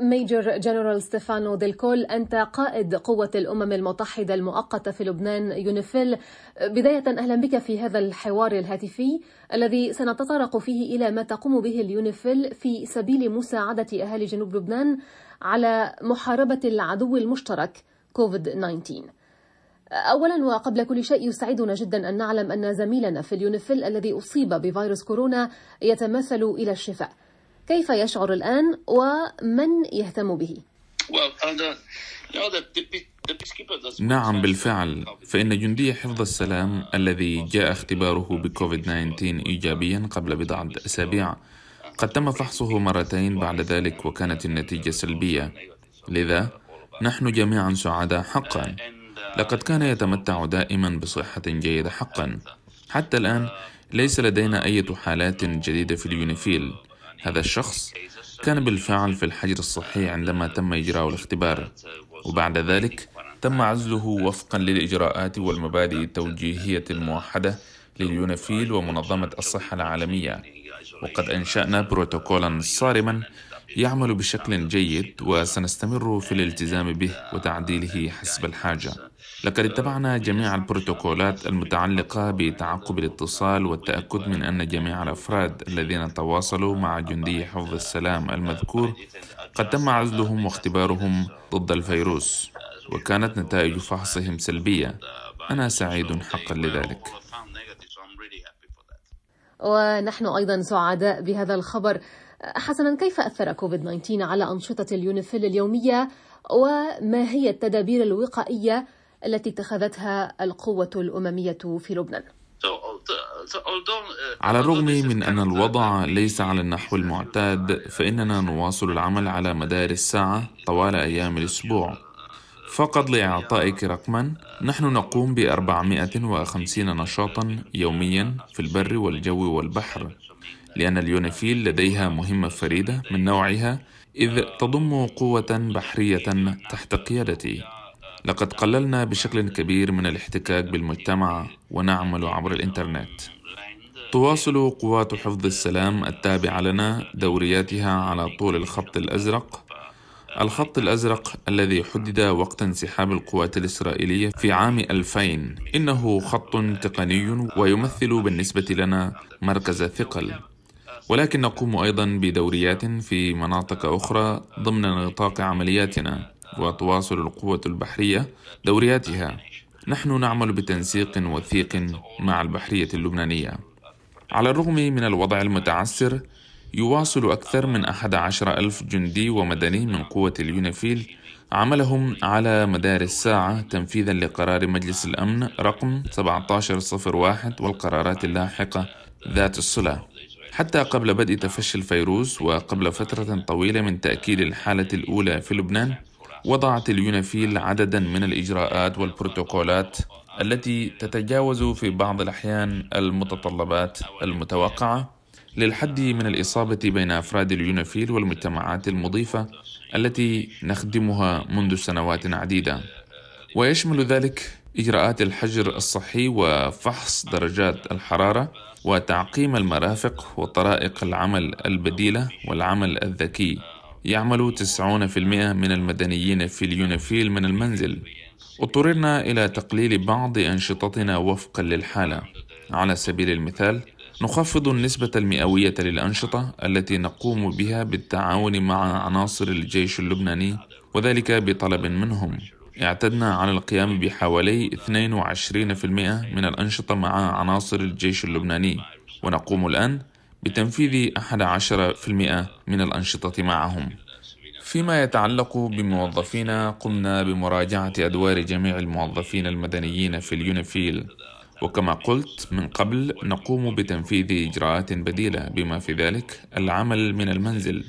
ميجر جنرال ستيفانو ديلكول أنت قائد قوة الأمم المتحدة المؤقتة في لبنان يونيفيل. بداية أهلا بك في هذا الحوار الهاتفي الذي سنتطرق فيه إلى ما تقوم به اليونيفيل في سبيل مساعدة أهالي جنوب لبنان على محاربة العدو المشترك كوفيد 19 أولا وقبل كل شيء يسعدنا جدا أن نعلم أن زميلنا في اليونيفيل الذي أصيب بفيروس كورونا يتماثل إلى الشفاء. كيف يشعر الآن ومن يهتم به؟ نعم بالفعل. فإن جندي حفظ السلام الذي جاء اختباره بكوفيد 19 إيجابيا قبل بضعة أسابيع قد تم فحصه مرتين بعد ذلك وكانت النتيجة سلبية. لذا نحن جميعا سعداء حقا. لقد كان يتمتع دائما بصحة جيدة حقا. حتى الآن ليس لدينا أي حالات جديدة في اليونيفيل. هذا الشخص كان بالفعل في الحجر الصحي عندما تم إجراء الاختبار. وبعد ذلك تم عزله وفقا للإجراءات والمبادئ التوجيهية الموحدة لليونيفيل ومنظمة الصحة العالمية. وقد أنشأنا بروتوكولا صارما يعمل بشكل جيد وسنستمر في الالتزام به وتعديله حسب الحاجة. لقد اتبعنا جميع البروتوكولات المتعلقة بتعقب الاتصال والتأكد من أن جميع الأفراد الذين تواصلوا مع جندي حفظ السلام المذكور قد تم عزلهم واختبارهم ضد الفيروس وكانت نتائج فحصهم سلبية. أنا سعيد حقا لذلك. ونحن أيضا سعداء بهذا الخبر. حسنا كيف أثر كوفيد 19 على أنشطة اليونيفيل اليومية؟ وما هي التدابير الوقائية التي اتخذتها القوة الأممية في لبنان؟ على الرغم من أن الوضع ليس على النحو المعتاد فإننا نواصل العمل على مدار الساعة طوال أيام الأسبوع. فقط لإعطائك رقما نحن نقوم ب 450 نشاطا يوميا في البر والجو والبحر. لأن اليونيفيل لديها مهمة فريدة من نوعها إذ تضم قوة بحرية تحت قيادتي لقد قللنا بشكل كبير من الاحتكاك بالمجتمع ونعمل عبر الإنترنت. تواصل قوات حفظ السلام التابعة لنا دورياتها على طول الخط الأزرق. الخط الأزرق الذي حدد وقت انسحاب القوات الإسرائيلية في عام 2000 إنه خط تقني ويمثل بالنسبة لنا مركز ثقل. ولكن نقوم أيضا بدوريات في مناطق أخرى ضمن نطاق عملياتنا وتواصل القوة البحرية دورياتها. نحن نعمل بتنسيق وثيق مع البحرية اللبنانية. على الرغم من الوضع المتعسر يواصل أكثر من أحد عشر ألف جندي ومدني من قوة اليونيفيل عملهم على مدار الساعة تنفيذا لقرار مجلس الأمن رقم 1701 والقرارات اللاحقة ذات الصلة. حتى قبل بدء تفشي الفيروس وقبل فترة طويلة من تأكيد الحالة الأولى في لبنان وضعت اليونيفيل عددا من الإجراءات والبروتوكولات التي تتجاوز في بعض الأحيان المتطلبات المتوقعة للحد من الإصابة بين أفراد اليونيفيل والمجتمعات المضيفة التي نخدمها منذ سنوات عديدة. ويشمل ذلك إجراءات الحجر الصحي وفحص درجات الحرارة وتعقيم المرافق وطرائق العمل البديلة والعمل الذكي. يعمل 90% من المدنيين في اليونيفيل من المنزل. اضطررنا إلى تقليل بعض أنشطتنا وفقا للحالة. على سبيل المثال نخفض النسبة المئوية للأنشطة التي نقوم بها بالتعاون مع عناصر الجيش اللبناني وذلك بطلب منهم. اعتدنا على القيام بحوالي 22% من الأنشطة مع عناصر الجيش اللبناني ونقوم الآن بتنفيذ 11% من الأنشطة معهم. فيما يتعلق بموظفينا قمنا بمراجعة أدوار جميع الموظفين المدنيين في اليونيفيل. وكما قلت من قبل نقوم بتنفيذ إجراءات بديلة بما في ذلك العمل من المنزل.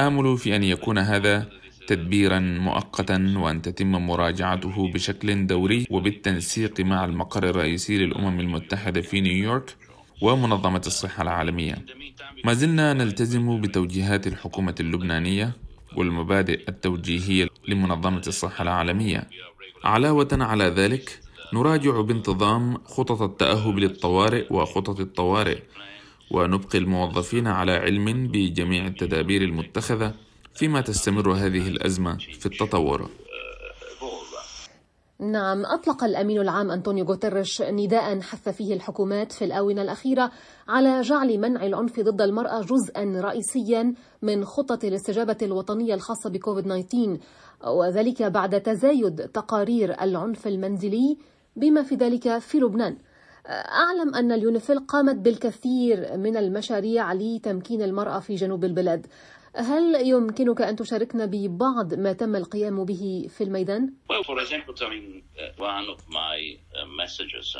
آمل في أن يكون هذا تدبيرا مؤقتا وأن تتم مراجعته بشكل دوري وبالتنسيق مع المقر الرئيسي للأمم المتحدة في نيويورك ومنظمة الصحة العالمية. ما زلنا نلتزم بتوجيهات الحكومة اللبنانية والمبادئ التوجيهية لمنظمة الصحة العالمية. علاوة على ذلك نراجع بانتظام خطط التأهب للطوارئ وخطط الطوارئ ونبقي الموظفين على علم بجميع التدابير المتخذة فيما تستمر هذه الأزمة في التطور. نعم أطلق الأمين العام أنطونيو غوتيريش نداء حث فيه الحكومات في الآونة الأخيرة على جعل منع العنف ضد المرأة جزءا رئيسيا من خطة الاستجابة الوطنية الخاصة بكوفيد 19 وذلك بعد تزايد تقارير العنف المنزلي بما في ذلك في لبنان. أعلم أن اليونيفيل قامت بالكثير من المشاريع لتمكين المرأة في جنوب البلاد. هل يمكنك أن تشاركنا ببعض ما تم القيام به في الميدان؟ uh,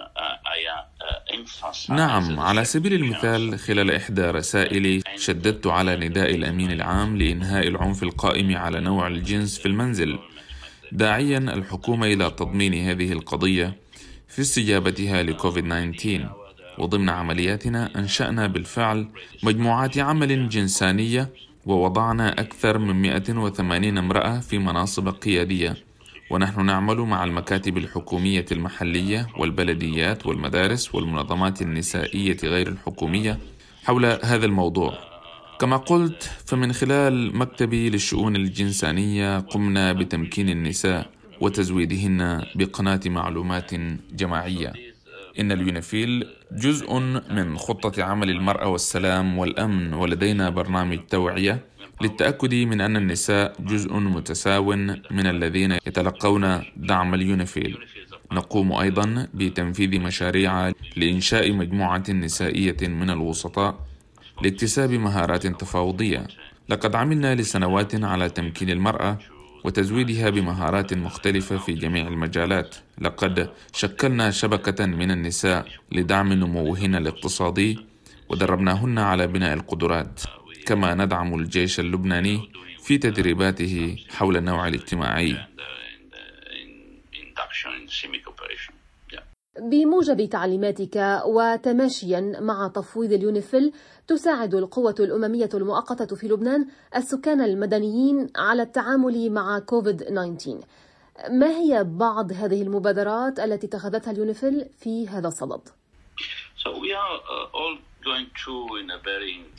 uh, uh, نعم على سبيل المثال خلال إحدى رسائلي شددت على نداء الأمين العام لإنهاء العنف القائم على نوع الجنس في المنزل داعيا الحكومة إلى تضمين هذه القضية في استجابتها لكوفيد 19 وضمن عملياتنا أنشأنا بالفعل مجموعات عمل جنسانية ووضعنا أكثر من 180 امرأة في مناصب قيادية. ونحن نعمل مع المكاتب الحكومية المحلية والبلديات والمدارس والمنظمات النسائية غير الحكومية حول هذا الموضوع. كما قلت فمن خلال مكتبي للشؤون الجنسانية قمنا بتمكين النساء وتزويدهن بقناة معلومات جماعية. إن اليونيفيل جزء من خطة عمل المرأة والسلام والأمن ولدينا برنامج توعية للتأكد من أن النساء جزء متساو من الذين يتلقون دعم اليونيفيل. نقوم أيضا بتنفيذ مشاريع لإنشاء مجموعة نسائية من الوسطاء لاكتساب مهارات تفاوضية. لقد عملنا لسنوات على تمكين المرأة وتزويدها بمهارات مختلفة في جميع المجالات. لقد شكلنا شبكة من النساء لدعم نموهن الاقتصادي ودربناهن على بناء القدرات. كما ندعم الجيش اللبناني في تدريباته حول النوع الاجتماعي. بموجب تعليماتك وتماشيا مع تفويض اليونيفيل تساعد القوة الأممية المؤقتة في لبنان السكان المدنيين على التعامل مع كوفيد 19 ما هي بعض هذه المبادرات التي اتخذتها اليونيفيل في هذا الصدد؟ uh,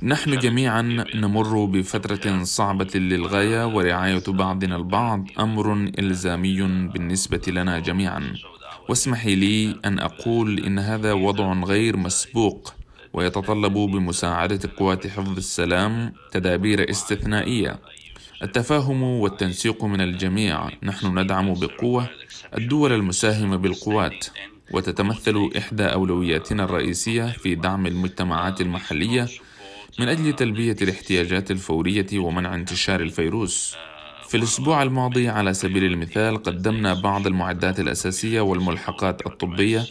نحن جميعا نمر بفترة صعبة للغاية ورعاية بعضنا البعض أمر إلزامي بالنسبة لنا جميعا. واسمحي لي أن أقول إن هذا وضع غير مسبوق ويتطلب بمساعدة قوات حفظ السلام تدابير استثنائية. التفاهم والتنسيق من الجميع نحن ندعم بقوة الدول المساهمة بالقوات وتتمثل إحدى أولوياتنا الرئيسية في دعم المجتمعات المحلية من أجل تلبية الاحتياجات الفورية ومنع انتشار الفيروس. في الأسبوع الماضي على سبيل المثال قدمنا بعض المعدات الأساسية والملحقات الطبية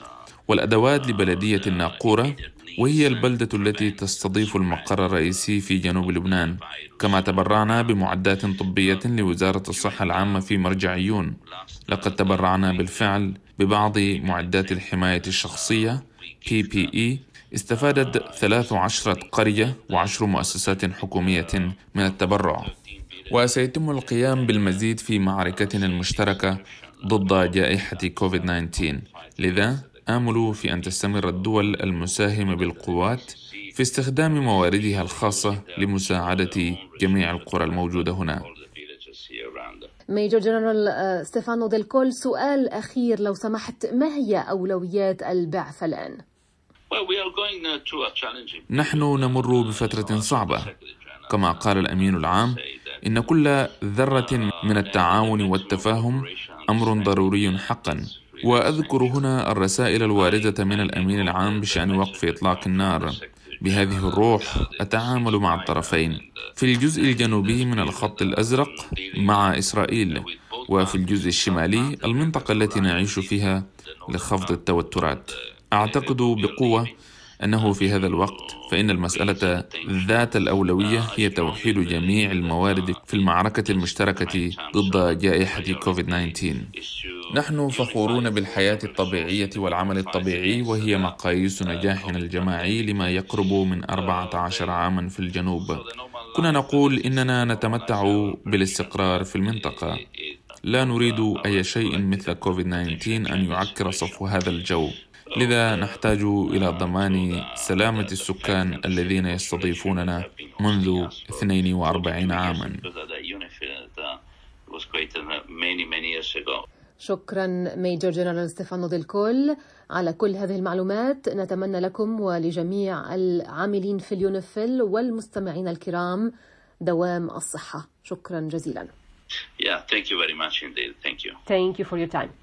والأدوات لبلدية الناقورة وهي البلدة التي تستضيف المقر الرئيسي في جنوب لبنان. كما تبرعنا بمعدات طبية لوزارة الصحة العامة في مرجعيون لقد تبرعنا بالفعل ببعض معدات الحماية الشخصية PPE استفادت 13 قرية وعشر مؤسسات حكومية من التبرع. وسيتم القيام بالمزيد في معركتنا المشتركة ضد جائحة كوفيد-19 لذا آمل في أن تستمر الدول المساهمة بالقوات في استخدام مواردها الخاصة لمساعدة جميع القرى الموجودة هنا. ميجور جنرال آه، ستيفانو ديل سؤال أخير لو سمحت. ما هي أولويات البعثة الآن؟ نحن نمر بفترة صعبة. كما قال الأمين العام إن كل ذرة من التعاون والتفاهم أمر ضروري حقا. وأذكر هنا الرسائل الواردة من الأمين العام بشأن وقف إطلاق النار. بهذه الروح أتعامل مع الطرفين. في الجزء الجنوبي من الخط الأزرق مع إسرائيل. وفي الجزء الشمالي المنطقة التي نعيش فيها لخفض التوترات. أعتقد بقوة أنه في هذا الوقت فإن المسألة ذات الأولوية هي توحيد جميع الموارد في المعركة المشتركة ضد جائحة كوفيد-19 نحن فخورون بالحياة الطبيعية والعمل الطبيعي وهي مقاييس نجاحنا الجماعي لما يقرب من 14 عاما في الجنوب. كنا نقول إننا نتمتع بالاستقرار في المنطقة. لا نريد أي شيء مثل كوفيد-19 أن يعكر صفو هذا الجو. لذا نحتاج إلى ضمان سلامة السكان الذين يستضيفوننا منذ 42 عاما. شكرا ميجر جنرال ستيفانو ديلكول على كل هذه المعلومات نتمنى لكم ولجميع العاملين في اليونيفيل والمستمعين الكرام دوام الصحة شكرا جزيلا Yeah, thank you very much indeed. Thank you. Thank you for your time.